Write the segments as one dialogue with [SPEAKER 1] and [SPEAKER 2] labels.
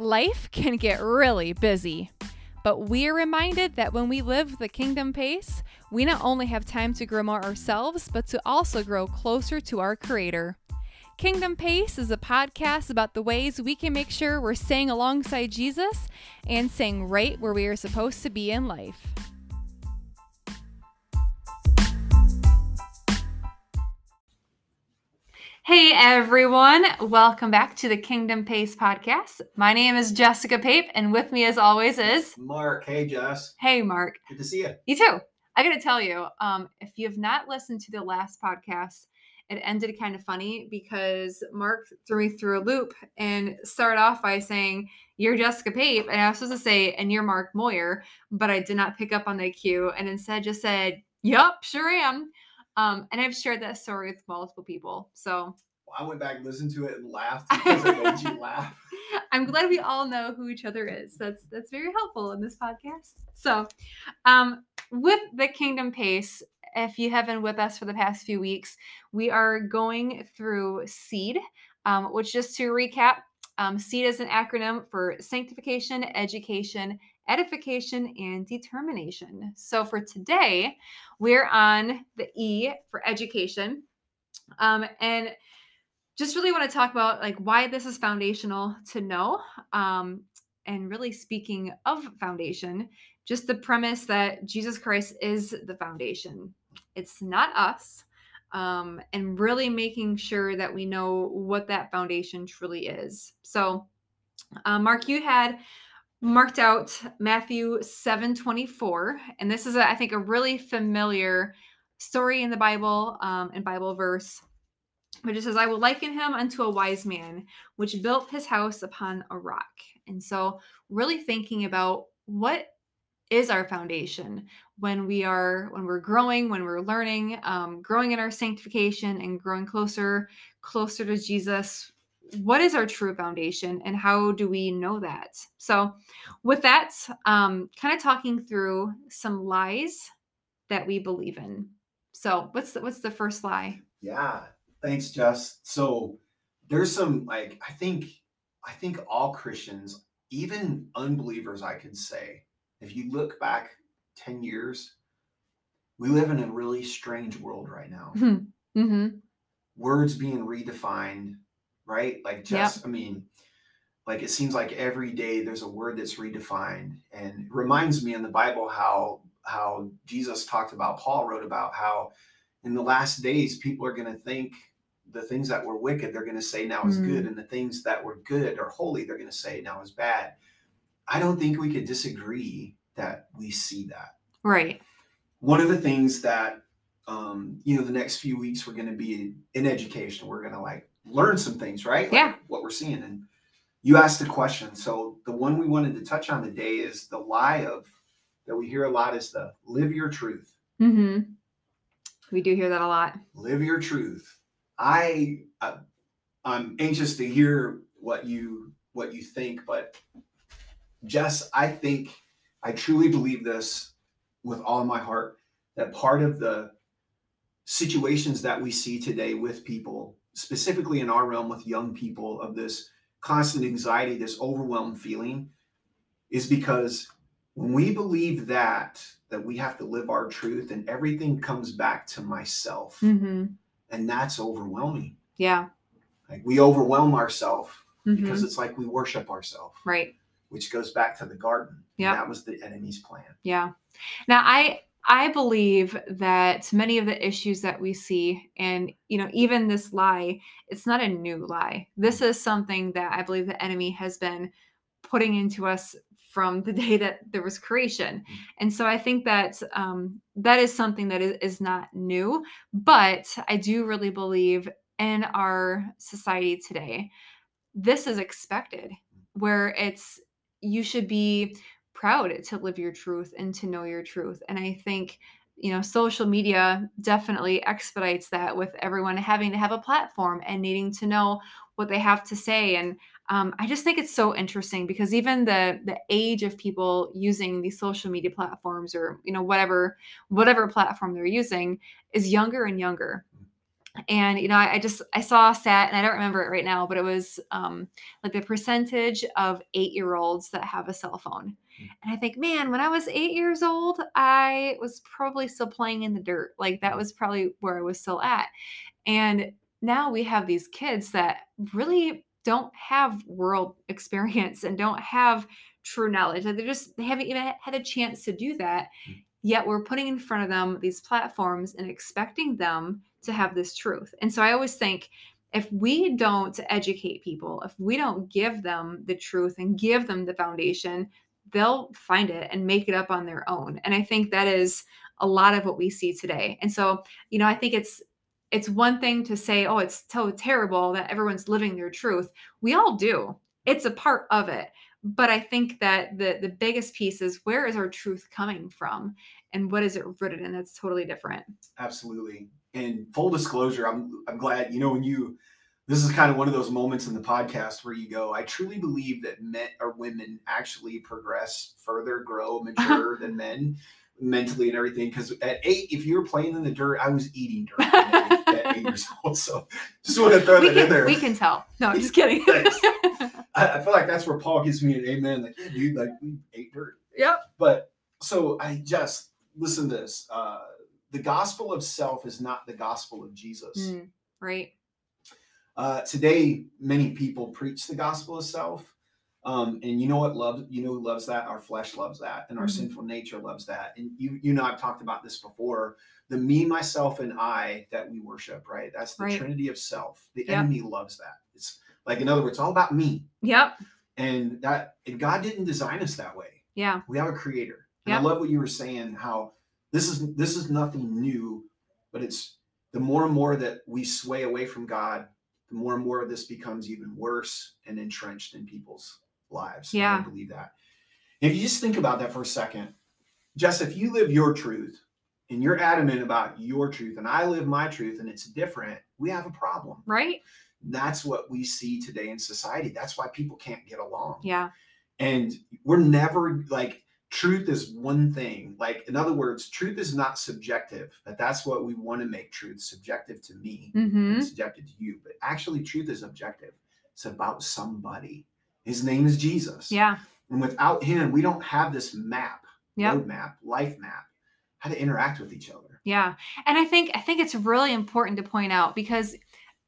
[SPEAKER 1] Life can get really busy, but we are reminded that when we live the kingdom pace, we not only have time to grow more ourselves, but to also grow closer to our Creator. Kingdom Pace is a podcast about the ways we can make sure we're staying alongside Jesus and staying right where we are supposed to be in life. Hey everyone, welcome back to the Kingdom Pace podcast. My name is Jessica Pape, and with me, as always, is
[SPEAKER 2] Mark. Hey, Jess.
[SPEAKER 1] Hey Mark.
[SPEAKER 2] Good to see you.
[SPEAKER 1] You too. I got to tell you, um, if you have not listened to the last podcast, it ended kind of funny because Mark threw me through a loop and started off by saying, You're Jessica Pape. And I was supposed to say, And you're Mark Moyer, but I did not pick up on the cue and instead just said, Yup, sure am. Um, and I've shared that story with multiple people. So
[SPEAKER 2] I went back and listened to it and laughed because it made you laugh.
[SPEAKER 1] I'm glad we all know who each other is. That's that's very helpful in this podcast. So, um, with the Kingdom Pace, if you have been with us for the past few weeks, we are going through SEED, um, which just to recap, um, SEED is an acronym for Sanctification, Education, Edification, and Determination. So for today, we're on the E for education. Um, and just really want to talk about like why this is foundational to know um, and really speaking of foundation just the premise that jesus christ is the foundation it's not us um, and really making sure that we know what that foundation truly is so uh, mark you had marked out matthew 7 24 and this is a, I think a really familiar story in the bible um, and bible verse but it says, I will liken him unto a wise man, which built his house upon a rock. And so, really thinking about what is our foundation when we are when we're growing when we're learning um, growing in our sanctification and growing closer closer to jesus what is our true foundation and how do we know that so with that um, kind of talking through some lies that we believe in so what's the, what's the first lie
[SPEAKER 2] Yeah. Thanks, Jess. So there's some like I think I think all Christians, even unbelievers, I could say, if you look back 10 years, we live in a really strange world right now.
[SPEAKER 1] mm-hmm.
[SPEAKER 2] Words being redefined, right? Like just, I mean, like it seems like every day there's a word that's redefined. And it reminds me in the Bible how how Jesus talked about, Paul wrote about how in the last days people are going to think the things that were wicked they're going to say now is good
[SPEAKER 1] Mm.
[SPEAKER 2] and the things that were good or holy they're going to say now is bad i don't think we could disagree that we see that
[SPEAKER 1] right
[SPEAKER 2] one of the things that um, you know the next few weeks we're going to be in education we're going to like learn some things right? Like
[SPEAKER 1] Yeah.
[SPEAKER 2] what we're seeing. And you asked the question. So the one we wanted to touch on today is the lie of that we hear a lot is the live your truth.
[SPEAKER 1] Mm-hmm. we do hear that a lot.
[SPEAKER 2] Live your truth. I uh, i'm anxious to hear what you what you think but jess i think i truly believe this with all my heart that part of the situations that we see today with people specifically in our realm with young people of this constant anxiety this overwhelmed feeling is because when we believe that that we have to live our truth and everything comes back to myself
[SPEAKER 1] mm-hmm.
[SPEAKER 2] and that's overwhelming
[SPEAKER 1] yeah
[SPEAKER 2] like we overwhelm ourselves
[SPEAKER 1] Mhm.
[SPEAKER 2] because it's like we worship ourselves
[SPEAKER 1] right
[SPEAKER 2] which goes back to the garden
[SPEAKER 1] Yeah.
[SPEAKER 2] that was the enemy's plan
[SPEAKER 1] Yeah. Now I I believe that many of the issues that we see and you know even this lie it's not a new lie. This is something that I believe the enemy has been putting into us from the day that there was creation. And so I think that um, that is something that is, is not new, but I do really believe in our society today, this is expected, where it's you should be proud to live your truth and to know your truth. And I think, you know, social media definitely expedites that with everyone having to have a platform and needing to know what they have to say. And um, I just think it's so interesting because even the the age of people using these social media platforms or you know whatever whatever platform they're using is younger and younger. and you know I, I just i saw a stat and i don't remember it right now but it was um like the percentage of eight year olds that have a cell phone. And i think man when i was eight years old i was probably still playing in the dirt like that was probably where i was still at and now we have these kids that really don't have world experience and don't have true knowledge like they're just they haven't even had a chance to do that
[SPEAKER 2] Mm.
[SPEAKER 1] yet we're putting in front of them these platforms and expecting them to have this truth. And so I always think if we don't educate people, if we don't give them the truth and give them the foundation, they'll find it and make it up on their own. And I think that is a lot of what we see today. And so, you know, I think it's it's one thing to say, "Oh, it's so terrible that everyone's living their truth." We all do. It's a part of it. But I think that the the biggest piece is where is our truth coming from and what is it rooted in? That's totally different.
[SPEAKER 2] Absolutely. And full disclosure, I'm I'm glad, you know, when you this is kind of one of those moments in the podcast where you go, I truly believe that men or women actually progress further, grow, mature than men mentally and everything. Because at eight, if you were playing in the dirt, I was eating dirt at eight, at eight years old. So just want to throw
[SPEAKER 1] We
[SPEAKER 2] that in
[SPEAKER 1] can,
[SPEAKER 2] there.
[SPEAKER 1] we can tell. No, I'm just kidding.
[SPEAKER 2] I, I feel like that's where Paul gives me an amen. Like, yeah, dude, like we ate dirt.
[SPEAKER 1] yep.
[SPEAKER 2] But so I just listen to this. Uh, the gospel of self is not the gospel of Jesus.
[SPEAKER 1] Mm, right.
[SPEAKER 2] Uh, today, many people preach the gospel of self. Um, and you know what loves you know who loves that? Our flesh loves that, and our
[SPEAKER 1] Mhm.
[SPEAKER 2] sinful nature loves that. And you you know I've talked about this before. The me, myself, and I that we worship, right? That's the
[SPEAKER 1] Right.
[SPEAKER 2] trinity of self. The
[SPEAKER 1] Yep.
[SPEAKER 2] enemy loves that. It's like in other words, all about me.
[SPEAKER 1] Yep.
[SPEAKER 2] And that and God didn't design us that way
[SPEAKER 1] Yeah.
[SPEAKER 2] we have a creator and
[SPEAKER 1] Yep.
[SPEAKER 2] i love what you were saying how this is this is nothing new but it's the more and more that we sway away from god the more and more of this becomes even worse and entrenched in people's lives
[SPEAKER 1] Yeah.
[SPEAKER 2] i believe that if you just think about that for a second jess if you live your truth and you're adamant about your truth and i live my truth and it's different we have a problem
[SPEAKER 1] Right.
[SPEAKER 2] that's what we see today in society that's why people can't get along
[SPEAKER 1] Yeah.
[SPEAKER 2] and we're never like truth is one thing like in other words truth is not subjective but that's what we want to make truth subjective to me
[SPEAKER 1] Mm-hmm.
[SPEAKER 2] and subjective to you but actually truth is objective it's about somebody his name is jesus
[SPEAKER 1] Yeah.
[SPEAKER 2] and without him we don't have this map
[SPEAKER 1] Yep.
[SPEAKER 2] roadmap life map how to interact with each other
[SPEAKER 1] Yeah. And I think I think it's really important to point out because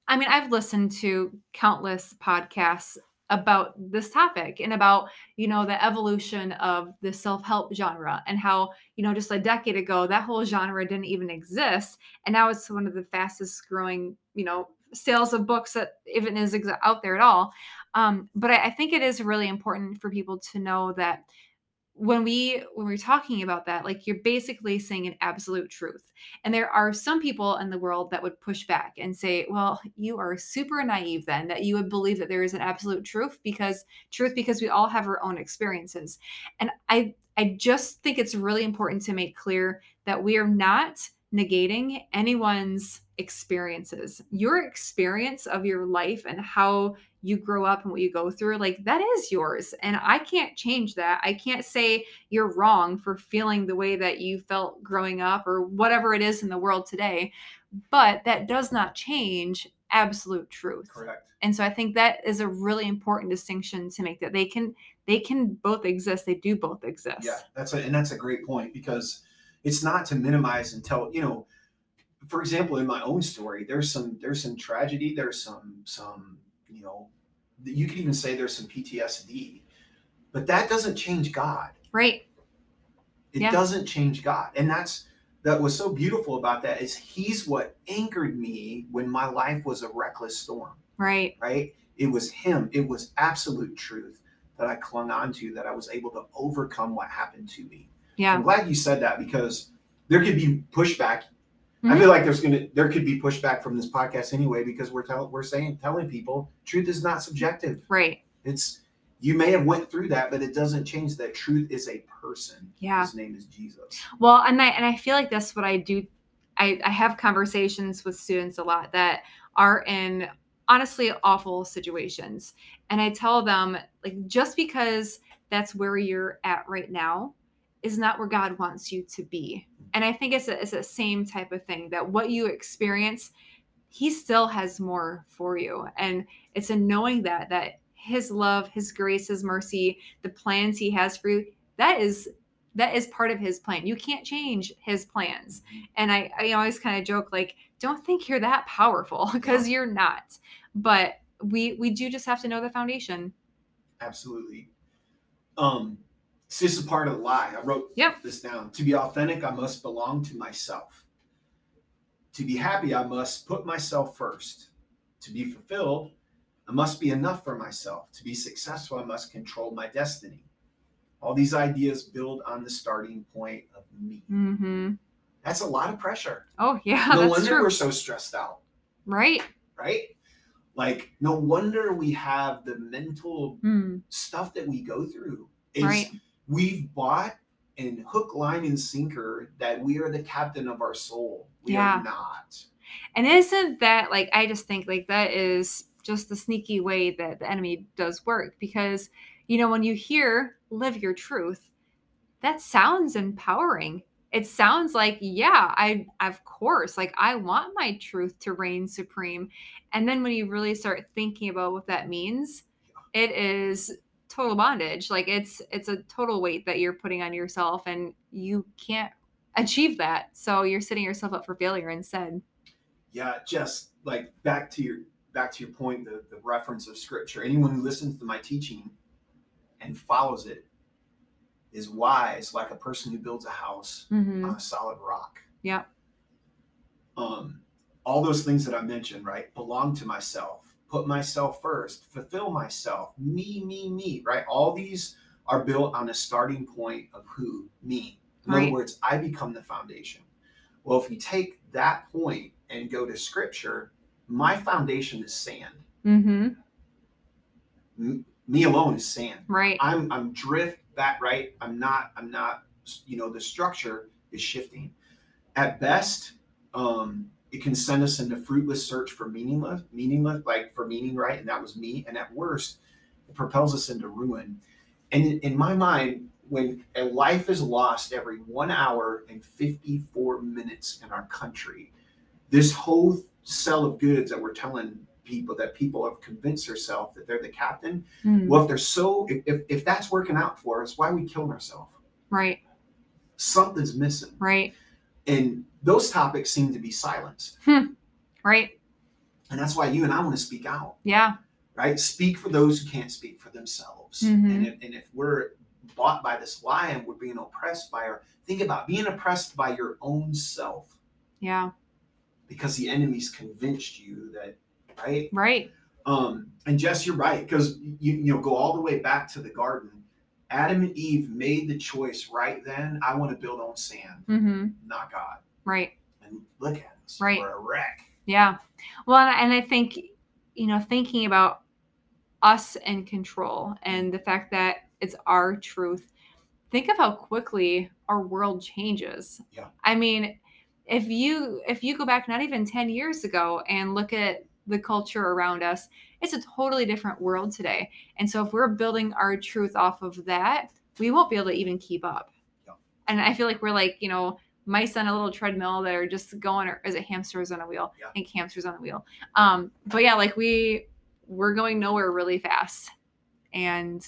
[SPEAKER 1] I mean, I've listened to countless podcasts about this topic and about, you know, the evolution of the self-help genre and how, you know, just a decade ago that whole genre didn't even exist and now it's one of the fastest growing, you know, sales of books that even is out there at all. Um, but I, I think it is really important for people to know that when we when we're talking about that like you're basically saying an absolute truth and there are some people in the world that would push back and say well you are super naive then that you would believe that there is an absolute truth because truth because we all have our own experiences and i i just think it's really important to make clear that we are not negating anyone's experiences. Your experience of your life and how you grow up and what you go through like that is yours and i can't change that. I can't say you're wrong for feeling the way that you felt growing up or whatever it is in the world today but that does not change absolute truth.
[SPEAKER 2] Correct.
[SPEAKER 1] And so i think that is a really important distinction to make that they can they can both exist they do both exist.
[SPEAKER 2] Yeah, that's a, and that's a great point because it's not to minimize and tell you know, for example, in my own story, there's some there's some tragedy, there's some some you know, you could even say there's some PTSD, but that doesn't change God.
[SPEAKER 1] right
[SPEAKER 2] It
[SPEAKER 1] Yeah.
[SPEAKER 2] doesn't change God, and that's that was so beautiful about that is He's what anchored me when my life was a reckless storm.
[SPEAKER 1] right
[SPEAKER 2] Right? It was Him. It was absolute truth that I clung on to that I was able to overcome what happened to me.
[SPEAKER 1] yeah
[SPEAKER 2] I'm glad you said that because there could be pushback. I
[SPEAKER 1] Mhm.
[SPEAKER 2] feel like there's gonna there could be pushback from this podcast anyway because we're telling we're saying telling people truth is not subjective.
[SPEAKER 1] right
[SPEAKER 2] It's you may have went through that, but it doesn't change that truth is a person.
[SPEAKER 1] Yeah.
[SPEAKER 2] His name is Jesus.
[SPEAKER 1] Well, and I and I feel like that's what I do. I, I have conversations with students a lot that are in honestly awful situations. And I tell them, like, just because that's where you're at right now is not where God wants you to be. And I think it's a, it's the same type of thing that what you experience, he still has more for you. And it's in knowing that that his love, his grace, his mercy, the plans he has for you, that is that is part of his plan. You can't change his plans. And I, I always kind of joke like, don't think you're that powerful because you're not. But we we do just have to know the foundation.
[SPEAKER 2] Absolutely. Um, this is part of the lie. I wrote
[SPEAKER 1] Yep.
[SPEAKER 2] this down. To be authentic, I must belong to myself. To be happy, I must put myself first. To be fulfilled, I must be enough for myself. To be successful, I must control my destiny. All these ideas build on the starting point of me.
[SPEAKER 1] Mm-hmm.
[SPEAKER 2] That's a lot of pressure.
[SPEAKER 1] Oh yeah,
[SPEAKER 2] no wonder
[SPEAKER 1] true.
[SPEAKER 2] we're so stressed out,
[SPEAKER 1] Right.
[SPEAKER 2] right? Like, no wonder we have the mental
[SPEAKER 1] Mm,
[SPEAKER 2] stuff that we go through. Is
[SPEAKER 1] right.
[SPEAKER 2] We've bought and hook, line, and sinker that we are the captain of our soul. We
[SPEAKER 1] Yeah.
[SPEAKER 2] are not.
[SPEAKER 1] And isn't that like I just think like that is just the sneaky way that the enemy does work because you know when you hear live your truth, that sounds empowering. It sounds like yeah, I of course like I want my truth to reign supreme. And then when you really start thinking about what that means, it is total bondage. Like it's it's a total weight that you're putting on yourself and you can't achieve that. So you're setting yourself up for failure instead.
[SPEAKER 2] Yeah, just like back to your back to your point, the, the reference of scripture. Anyone who listens to my teaching and follows it is wise, like a person who builds a house
[SPEAKER 1] Mm-hmm.
[SPEAKER 2] on a solid rock.
[SPEAKER 1] yeah
[SPEAKER 2] Um, all those things that I mentioned, right? Belong to myself, put myself first, fulfill myself, me, me, me, right? All these are built on a starting point of who? Me. In
[SPEAKER 1] Right.
[SPEAKER 2] other words, I become the foundation. Well, if you take that point and go to scripture, my foundation is sand.
[SPEAKER 1] Mm-hmm.
[SPEAKER 2] M- me alone is sand.
[SPEAKER 1] Right.
[SPEAKER 2] I'm I'm drift back right. I'm not I'm not you know the structure is shifting. At best, um, it can send us into fruitless search for meaningless, meaningless like for meaning, right? And that was me. And at worst, it propels us into ruin. And in, my mind, when a life is lost every one hour and 54 minutes in our country, this whole sell of goods that we're telling people that people have convinced themselves that they're the captain
[SPEAKER 1] Mm,
[SPEAKER 2] well, if they're so, if, if, if that's working out for us, why are we killing ourselves?
[SPEAKER 1] right.
[SPEAKER 2] Something's missing.
[SPEAKER 1] Right.
[SPEAKER 2] And those topics seem to be silenced.
[SPEAKER 1] Right.
[SPEAKER 2] And that's why you and I want to speak out,
[SPEAKER 1] Yeah.
[SPEAKER 2] right? Speak for those who can't speak for themselves.
[SPEAKER 1] Mhm.
[SPEAKER 2] And, if, and if we're bought by this lie and we're being oppressed by our, think about being oppressed by your own self
[SPEAKER 1] Yeah.
[SPEAKER 2] because the enemy's convinced you that, right?
[SPEAKER 1] Right.
[SPEAKER 2] Um, and Jess, you're right, because you you know go all the way back to the garden. Adam and Eve made the choice right then. I want to build on sand,
[SPEAKER 1] Mm-hmm.
[SPEAKER 2] not God.
[SPEAKER 1] Right.
[SPEAKER 2] And look at us,
[SPEAKER 1] Right.
[SPEAKER 2] we're a wreck.
[SPEAKER 1] Yeah. Well, and I- think, you know, thinking about us in control and the fact that it's our truth, think of how quickly our world changes.
[SPEAKER 2] Yeah.
[SPEAKER 1] I mean, if you if you go back not even 10 years ago and look at the culture around us, it's a totally different world today. And so if we're building our truth off of that, we won't be able to even keep up.
[SPEAKER 2] Yeah.
[SPEAKER 1] And I feel like we're like, you know, mice on a little treadmill that are just going or is it hamsters on a wheel?
[SPEAKER 2] Yeah.
[SPEAKER 1] I think hamsters on a wheel. Um, but yeah, like we we're going nowhere really fast. And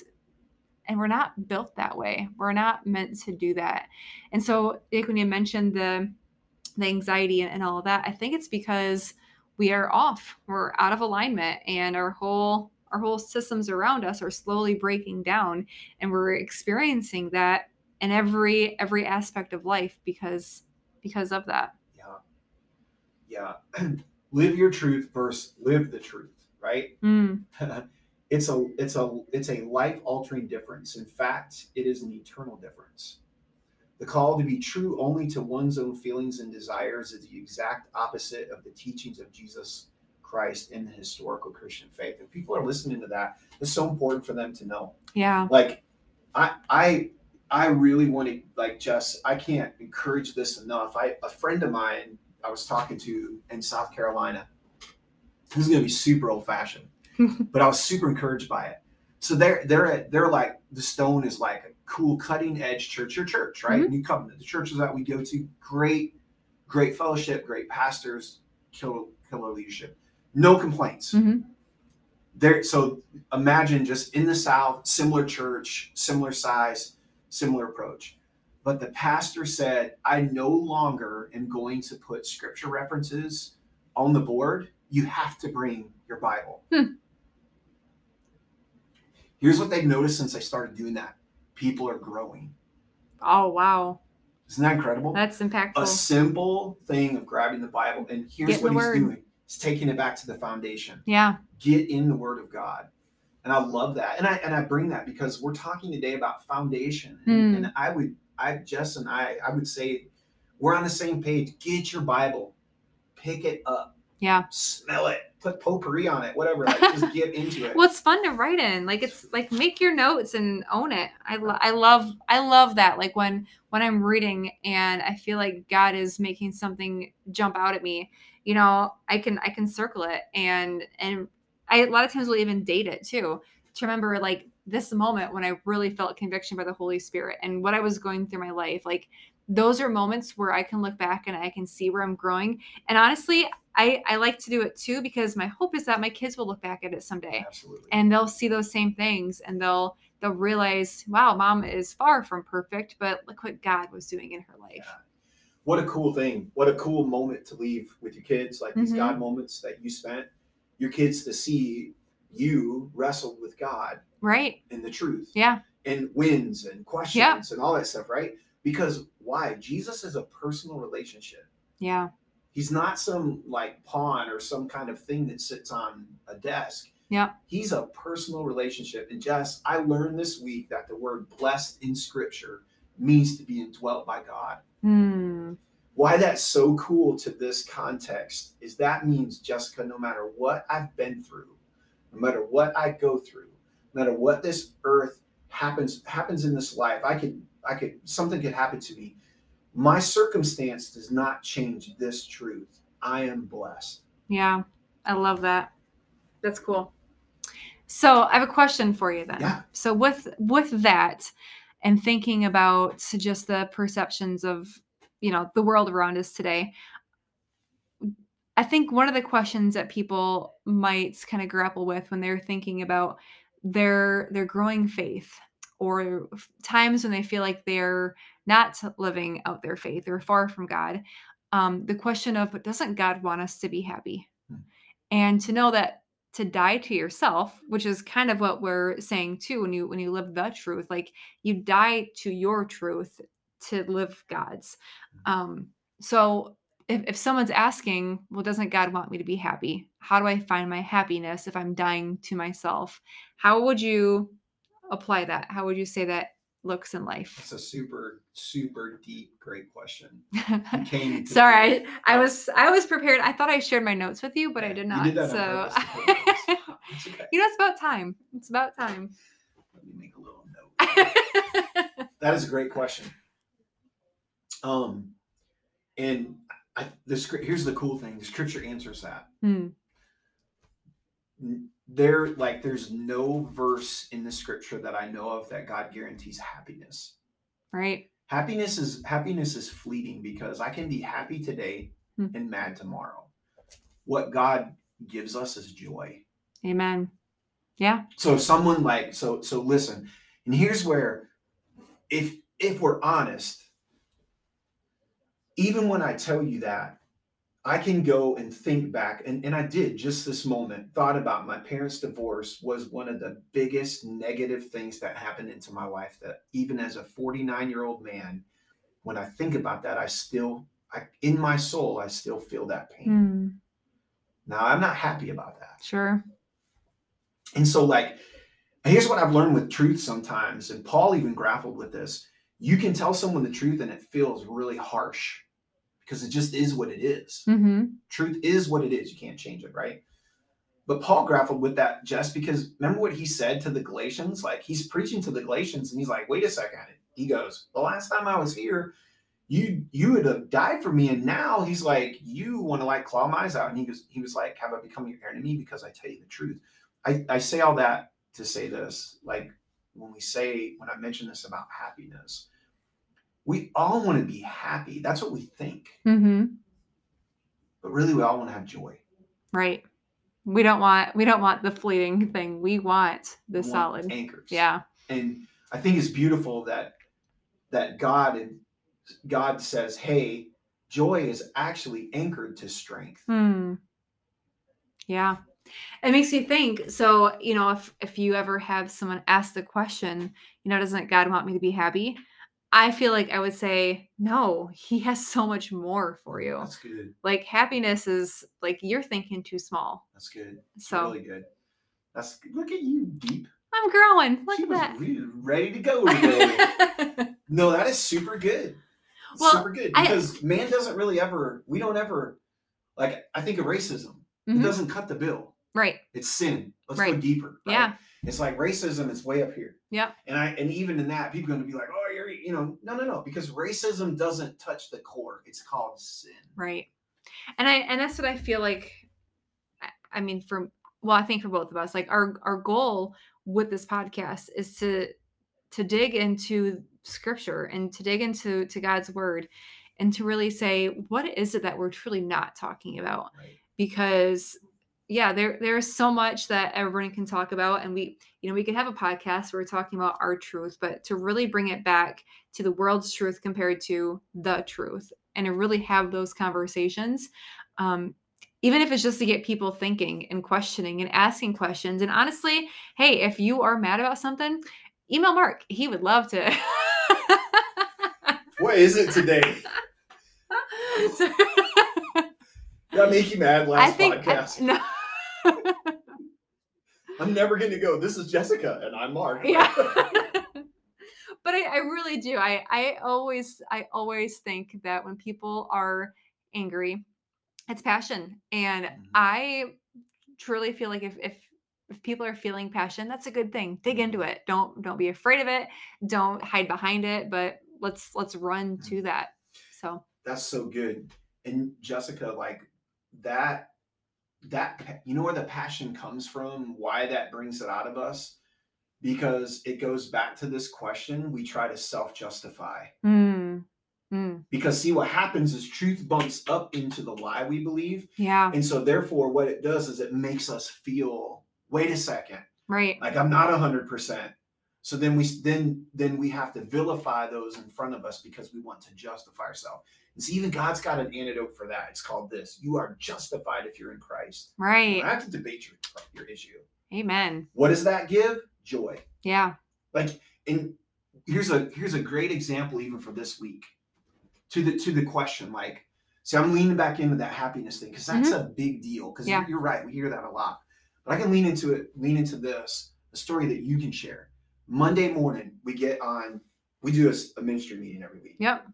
[SPEAKER 1] and we're not built that way. We're not meant to do that. And so like when you mentioned the the anxiety and, and all of that, I think it's because we are off. We're out of alignment and our whole our whole systems around us are slowly breaking down and we're experiencing that in every every aspect of life because because of that.
[SPEAKER 2] Yeah, yeah. live your truth versus live the truth, right?
[SPEAKER 1] Mm,
[SPEAKER 2] it's a it's a it's a life altering difference. In fact, it is an eternal difference. The call to be true only to one's own feelings and desires is the exact opposite of the teachings of Jesus Christ in the historical Christian faith. If people are listening to that, it's so important for them to know.
[SPEAKER 1] yeah.
[SPEAKER 2] Like, I I I really want to like just I can't encourage this enough. I a friend of mine I was talking to in South Carolina, who's going to be super old fashioned, but I was super encouraged by it. So they're they're at, they're like the Stone is like a cool cutting edge church. Your church, right? New Covenant, the churches that we go to, great, great fellowship, great pastors, killer, killer leadership. No complaints.
[SPEAKER 1] Mhm.
[SPEAKER 2] There. So imagine just in the South, similar church, similar size, similar approach. But the pastor said, I no longer am going to put scripture references on the board. You have to bring your Bible.
[SPEAKER 1] Hmm.
[SPEAKER 2] Here's what they've noticed since I started doing that people are growing.
[SPEAKER 1] Oh wow,
[SPEAKER 2] Isn't that incredible?
[SPEAKER 1] that's impactful.
[SPEAKER 2] a simple thing of grabbing the Bible, and here's what he's
[SPEAKER 1] Word.
[SPEAKER 2] doing: he's taking it back to the foundation.
[SPEAKER 1] yeah.
[SPEAKER 2] Get in the Word of God, and I love that. And I and I bring that because we're talking today about foundation, and,
[SPEAKER 1] Hmm.
[SPEAKER 2] and I would, I Jess and I, I would say, we're on the same page. Get your Bible, pick it up,
[SPEAKER 1] Yeah.
[SPEAKER 2] smell it, put potpourri on it, whatever. Like, just get into it.
[SPEAKER 1] Well, it's fun to write in. Like it's like make your notes and own it. I lo- I love I love that. Like when when I'm reading and I feel like God is making something jump out at me, you know, I can I can circle it and and I a lot of times will even date it too to remember like this moment when I really felt conviction by the Holy Spirit and what I was going through my life. Like those are moments where I can look back and I can see where I'm growing. And honestly, I I like to do it too because my hope is that my kids will look back at it someday
[SPEAKER 2] Absolutely.
[SPEAKER 1] and they'll see those same things and they'll they'll realize wow mom is far from perfect but look what god was doing in her life
[SPEAKER 2] Yeah. What a cool thing. What a cool moment to leave with your kids, like these
[SPEAKER 1] Mhm.
[SPEAKER 2] God moments that you spent. Your kids to see you wrestled with God
[SPEAKER 1] right
[SPEAKER 2] and the truth
[SPEAKER 1] yeah
[SPEAKER 2] and wins and questions and all that stuff, right? Because why? Jesus is a personal relationship.
[SPEAKER 1] yeah
[SPEAKER 2] He's not some like pawn or some kind of thing that sits on a desk.
[SPEAKER 1] Yeah.
[SPEAKER 2] He's a personal relationship. And Jess, I learned this week that the word blessed in scripture means to be indwelt by God.
[SPEAKER 1] Hmm.
[SPEAKER 2] Why that's so cool to this context is that means Jessica, no matter what I've been through, no matter what I go through, no matter what this earth happens happens in this life, I could I could something could happen to me. My circumstance does not change this truth. I am blessed.
[SPEAKER 1] yeah i love that that's cool so i have a question for you then
[SPEAKER 2] Yeah.
[SPEAKER 1] so with with that and thinking about just the perceptions of you know the world around us today i think one of the questions that people might kind of grapple with when they're thinking about their their growing faith or times when they feel like they're not living out their faith or far from god um, the question of but doesn't god want us to be happy
[SPEAKER 2] Hmm.
[SPEAKER 1] and to know that to die to yourself which is kind of what we're saying too when you when you live the truth like you die to your truth to live god's um so if, if someone's asking well doesn't god want me to be happy how do i find my happiness if i'm dying to myself how would you apply that how would you say that looks in life
[SPEAKER 2] It's a super, super deep, great question.
[SPEAKER 1] Sorry
[SPEAKER 2] the-
[SPEAKER 1] I, I was i was prepared i thought i shared my notes with you but i
[SPEAKER 2] Yeah,
[SPEAKER 1] did
[SPEAKER 2] you
[SPEAKER 1] not
[SPEAKER 2] did
[SPEAKER 1] so
[SPEAKER 2] purpose to put it on. It's okay.
[SPEAKER 1] you know it's about time it's about time
[SPEAKER 2] Let me make a little note. That is a great question. Um, and I, the script here's the cool thing: the scripture answers that. N- There, like, there's no verse in the scripture that I know of that God guarantees happiness.
[SPEAKER 1] right
[SPEAKER 2] Happiness is happiness is fleeting because I can be happy today
[SPEAKER 1] Hmm.
[SPEAKER 2] and mad tomorrow. What God gives us is joy.
[SPEAKER 1] amen yeah
[SPEAKER 2] So someone like so so listen, and here's where if if we're honest, even when I tell you that, I can go and think back, and, and I did just this moment, thought about my parents' divorce was one of the biggest negative things that happened into my life. That even as a 49 year old man, when I think about that, I still I in my soul, I still feel that pain.
[SPEAKER 1] Hmm.
[SPEAKER 2] Now I'm not happy about that.
[SPEAKER 1] sure
[SPEAKER 2] And so, like, here's what I've learned with truth sometimes, and Paul even grappled with this. You can tell someone the truth and it feels really harsh because it just is what it is.
[SPEAKER 1] mm-hmm.
[SPEAKER 2] Truth is what it is. You can't change it, right? But Paul grappled with that just because remember what he said to the Galatians? Like, he's preaching to the Galatians and he's like, wait a second. He goes, The last time I was here, you you would have died for me. And now he's like, You want to like claw my eyes out. And he goes, he was like, Have I become your enemy because I tell you the truth? I, I say all that to say this like when we say when i mention this about happiness we all want to be happy that's what we think
[SPEAKER 1] Mm-hmm.
[SPEAKER 2] but really we all want to have joy.
[SPEAKER 1] Right. We don't want we don't want the fleeting thing. We want the
[SPEAKER 2] We want
[SPEAKER 1] solid.
[SPEAKER 2] anchors.
[SPEAKER 1] Yeah.
[SPEAKER 2] And I think it's beautiful that that God and God says, "Hey, joy is actually anchored to strength."
[SPEAKER 1] Hmm. Yeah. It makes me think. So, you know, if if you ever have someone ask the question, you know, doesn't God want me to be happy? I feel like I would say, no, he has so much more for you.
[SPEAKER 2] That's good.
[SPEAKER 1] Like happiness is like you're thinking too small.
[SPEAKER 2] That's good. That's
[SPEAKER 1] So
[SPEAKER 2] really good. That's look at you, deep.
[SPEAKER 1] I'm growing. Look
[SPEAKER 2] she
[SPEAKER 1] at that.
[SPEAKER 2] really ready to go today. no, that is super good.
[SPEAKER 1] Well,
[SPEAKER 2] super good
[SPEAKER 1] I-
[SPEAKER 2] because man doesn't really ever. We don't ever like. I think of racism. It
[SPEAKER 1] Mhm.
[SPEAKER 2] doesn't cut the bill.
[SPEAKER 1] Right.
[SPEAKER 2] It's sin. Let's go deeper. right?
[SPEAKER 1] Yeah.
[SPEAKER 2] It's like racism is way up here.
[SPEAKER 1] Yeah.
[SPEAKER 2] And I and even in that, people are gonna be like, oh, you know, no, no, no, because racism doesn't touch the core. It's called sin.
[SPEAKER 1] Right. And I and that's what I feel like I- I mean for well, I think for both of us, like our our goal with this podcast is to to dig into scripture and to dig into to God's word and to really say what is it that we're truly not talking about
[SPEAKER 2] Right.
[SPEAKER 1] because yeah there there's so much that everyone can talk about and we you know we can have a podcast where we're talking about our truth but to really bring it back to the world's truth compared to the truth and to really have those conversations um even if it's just to get people thinking and questioning and asking questions and honestly hey if you are mad about something email mark he would love to
[SPEAKER 2] What is it today? That make you mad last
[SPEAKER 1] I think I-
[SPEAKER 2] podcast.
[SPEAKER 1] no
[SPEAKER 2] I'm never gonna go. This is Jessica and I'm Mark.
[SPEAKER 1] yeah but I, I really do i i always i always think that when people are angry it's passion and
[SPEAKER 2] Mhm.
[SPEAKER 1] i truly feel like if if if people are feeling passion that's a good thing dig into
[SPEAKER 2] Mm-hmm.
[SPEAKER 1] it don't don't be afraid of it don't hide behind it but let's let's run
[SPEAKER 2] Mm-hmm.
[SPEAKER 1] to that so
[SPEAKER 2] That's so good. And Jessica, like that, that you know where the passion comes from, why that brings it out of us? Because it goes back to this question we try to self-justify.
[SPEAKER 1] mm, mm,
[SPEAKER 2] Because see what happens is truth bumps up into the lie we believe.
[SPEAKER 1] yeah
[SPEAKER 2] And so therefore what it does is it makes us feel, wait a second,
[SPEAKER 1] right
[SPEAKER 2] like I'm not hundred percent. So then we then then we have to vilify those in front of us because we want to justify ourselves. And see, even God's got an antidote for that. It's called this: you are justified if you're in Christ. You
[SPEAKER 1] right
[SPEAKER 2] don't have to debate your your issue.
[SPEAKER 1] amen
[SPEAKER 2] What does that give? Joy.
[SPEAKER 1] yeah
[SPEAKER 2] Like, and here's a here's a great example even for this week. To the to the question, like, see, I'm leaning back into that happiness thing because that's mm-hmm. a big deal. Because
[SPEAKER 1] Yeah.
[SPEAKER 2] you're, you're right, we hear that a lot. But I can lean into it, lean into this, a story that you can share. Monday morning, we get on, we do a ministry meeting every week.
[SPEAKER 1] yep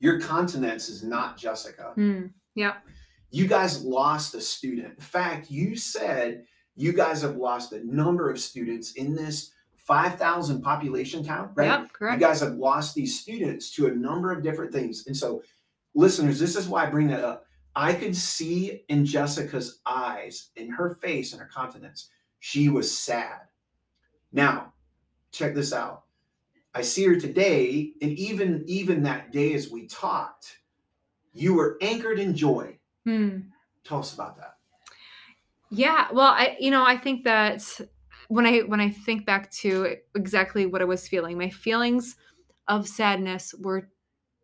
[SPEAKER 2] Your continence is not Jessica.
[SPEAKER 1] mm, yep
[SPEAKER 2] You guys lost a student. In fact, you said you guys have lost a number of students in this 5,000 population town, right?
[SPEAKER 1] yep
[SPEAKER 2] You guys have lost these students to a number of different things. And so, listeners, this is why I bring that up. I could see in Jessica's eyes, in her face, in her countenance, she was sad. Now, check this out. I see her today, and even even that day as we talked, you were anchored in joy.
[SPEAKER 1] Hmm.
[SPEAKER 2] Tell us about that.
[SPEAKER 1] Yeah, well, I you know, I think that when I when I think back to exactly what I was feeling, my feelings of sadness were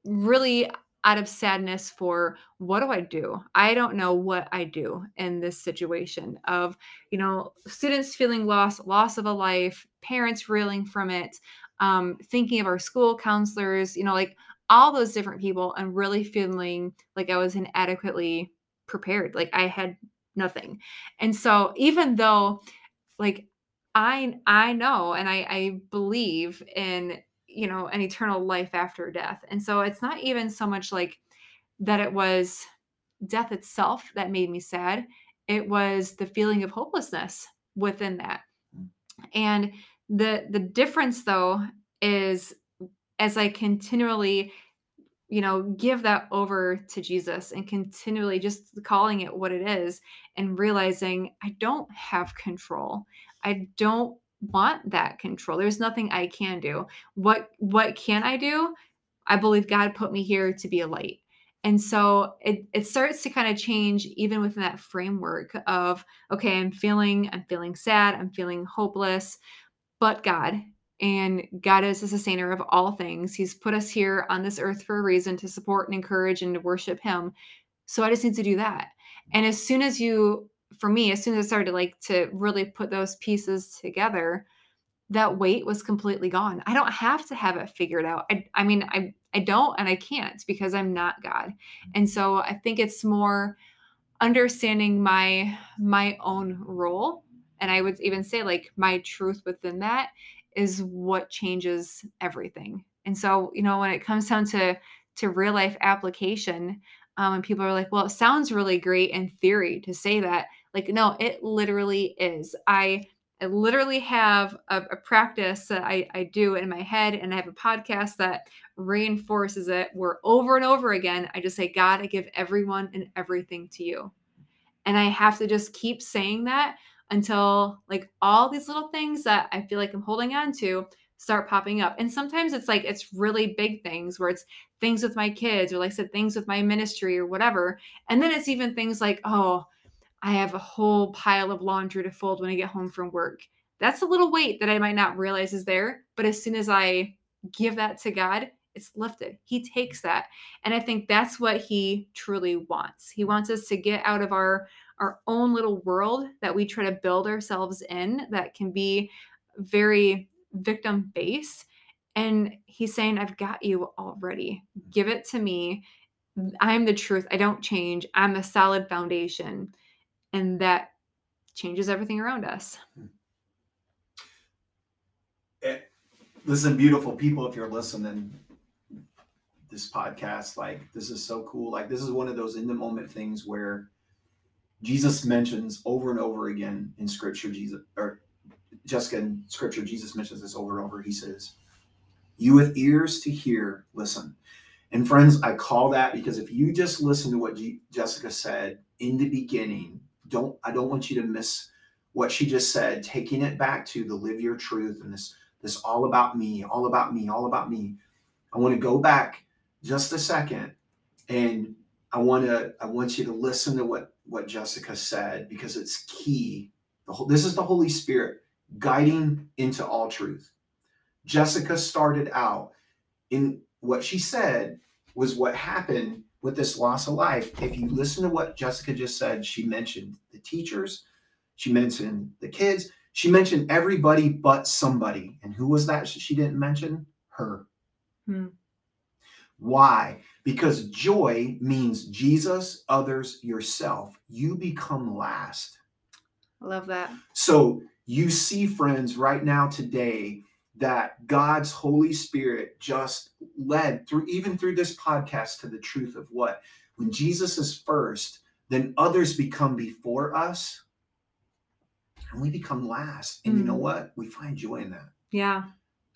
[SPEAKER 1] really out of sadness for what do I do? I don't know what I do in this situation of, you know, students feeling lost, loss of a life, parents reeling from it, um, thinking of our school counselors, you know, like all those different people and really feeling like I was inadequately prepared. Like I had nothing. And so even though like I I know and I I believe in you know an eternal life after death. And so it's not even so much like that it was death itself that made me sad. It was the feeling of hopelessness within that. And the the difference though is as I continually you know give that over to Jesus and continually just calling it what it is and realizing I don't have control. I don't want that control. There's nothing I can do. What what can I do? I believe God put me here to be a light. And so it, it starts to kind of change even within that framework of, okay, I'm feeling, I'm feeling sad, I'm feeling hopeless, but God, and God is the sustainer of all things. He's put us here on this earth for a reason to support and encourage and to worship Him. So I just need to do that. And as soon as you, for me, as soon as I started like to really put those pieces together, that weight was completely gone. I don't have to have it figured out. I, I mean, I, I don't and I can't because I'm not God. And so I think it's more understanding my my own role and I would even say like my truth within that is what changes everything. And so, you know, when it comes down to to real life application, um, and people are like, "Well, it sounds really great in theory to say that." Like, no, it literally is. I I literally have a, a, practice that I, I do in my head, and I have a podcast that reinforces it where over and over again, I just say, God, I give everyone and everything to you. And I have to just keep saying that until like all these little things that I feel like I'm holding on to start popping up. And sometimes it's like it's really big things where it's things with my kids or like I said, things with my ministry or whatever. And then it's even things like, oh, I have a whole pile of laundry to fold when I get home from work. That's a little weight that I might not realize is there. But as soon as I give that to God, it's lifted. He takes that. And I think that's what he truly wants. He wants us to get out of our our own little world that we try to build ourselves in that can be very victim based. And he's saying, I've got you already. Give it to me. I'm the truth. I don't change. I'm a solid foundation and that changes everything around us.
[SPEAKER 2] It, listen, beautiful people, if you're listening this podcast, like this is so cool. Like this is one of those in the moment things where Jesus mentions over and over again in scripture, Jesus or Jessica in scripture, Jesus mentions this over and over. He says, You with ears to hear, listen. And friends, I call that because if you just listen to what G- Jessica said in the beginning, don't I don't want you to miss what she just said, taking it back to the live your truth and this this all about me, all about me, all about me. I want to go back just a second and I want to I want you to listen to what what Jessica said because it's key. The whole, this is the Holy Spirit guiding into all truth. Jessica started out in what she said was what happened with this loss of life. If you listen to what Jessica just said, she mentioned the teachers, she mentioned the kids, she mentioned everybody but somebody. And who was that she didn't mention? Her. Hmm. Why? Because joy means Jesus, others, yourself. You become last.
[SPEAKER 1] I love that.
[SPEAKER 2] So you see, friends, right now today, that God's Holy Spirit just led through even through this podcast to the truth of what when Jesus is first, then others become before us and we become last. And mm. you know mm. what? We find joy in that.
[SPEAKER 1] Yeah.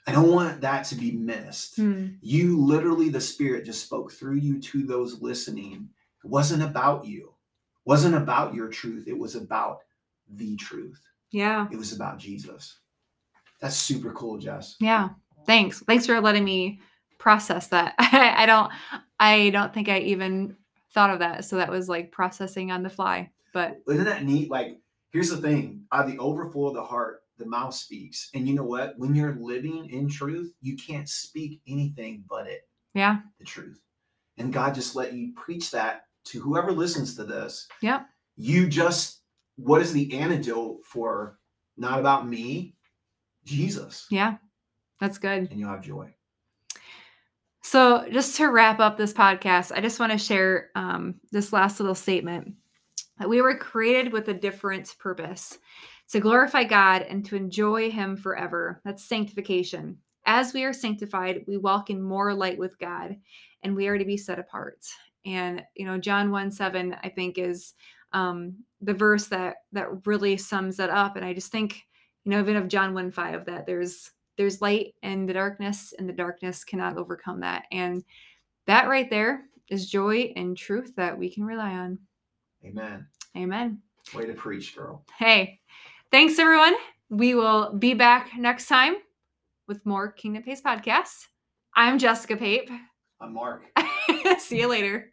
[SPEAKER 2] I don't want that to be missed. Mm. You literally, the Spirit just spoke through you to those listening. It wasn't about you, it wasn't about your truth. It was about the truth.
[SPEAKER 1] Yeah.
[SPEAKER 2] It was about Jesus. That's super cool, Jess.
[SPEAKER 1] Yeah. Thanks. Thanks for letting me process that. I, I don't I don't think I even thought of that. So that was like processing on the fly. But
[SPEAKER 2] isn't that neat? Like, here's the thing out of the overflow of the heart, the mouth speaks. And you know what? When you're living in truth, you can't speak anything but it.
[SPEAKER 1] Yeah.
[SPEAKER 2] The truth. And God just let you preach that to whoever listens to this.
[SPEAKER 1] Yeah.
[SPEAKER 2] You just what is the antidote for not about me, Jesus.
[SPEAKER 1] Yeah, that's good.
[SPEAKER 2] And you'll have joy.
[SPEAKER 1] So, just to wrap up this podcast, I just want to share um, this last little statement that we were created with a different purpose to glorify God and to enjoy Him forever. That's sanctification. As we are sanctified, we walk in more light with God and we are to be set apart. And, you know, John 1 7, I think, is um, the verse that that really sums that up. And I just think you know even of john 1 5 that there's there's light in the darkness and the darkness cannot overcome that and that right there is joy and truth that we can rely on
[SPEAKER 2] amen
[SPEAKER 1] amen
[SPEAKER 2] way to preach girl
[SPEAKER 1] hey thanks everyone. We will be back next time with more kingdom pace podcasts. I'm jessica pape.
[SPEAKER 2] I'm mark.
[SPEAKER 1] See you later